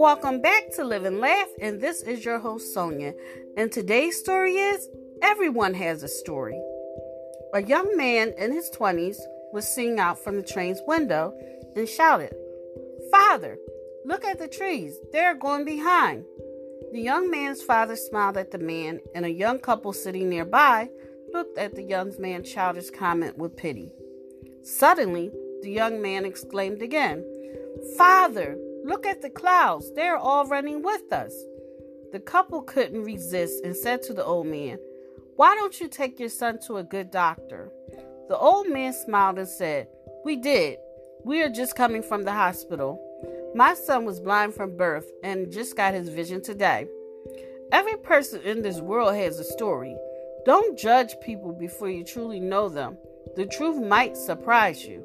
Welcome back to Live and Laugh, and this is your host Sonia. And today's story is Everyone Has a Story. A young man in his 20s was seeing out from the train's window and shouted, Father, look at the trees, they're going behind. The young man's father smiled at the man, and a young couple sitting nearby looked at the young man's childish comment with pity. Suddenly, the young man exclaimed again, Father, look at the clouds. They're all running with us. The couple couldn't resist and said to the old man, Why don't you take your son to a good doctor? The old man smiled and said, We did. We are just coming from the hospital. My son was blind from birth and just got his vision today. Every person in this world has a story. Don't judge people before you truly know them. The truth might surprise you.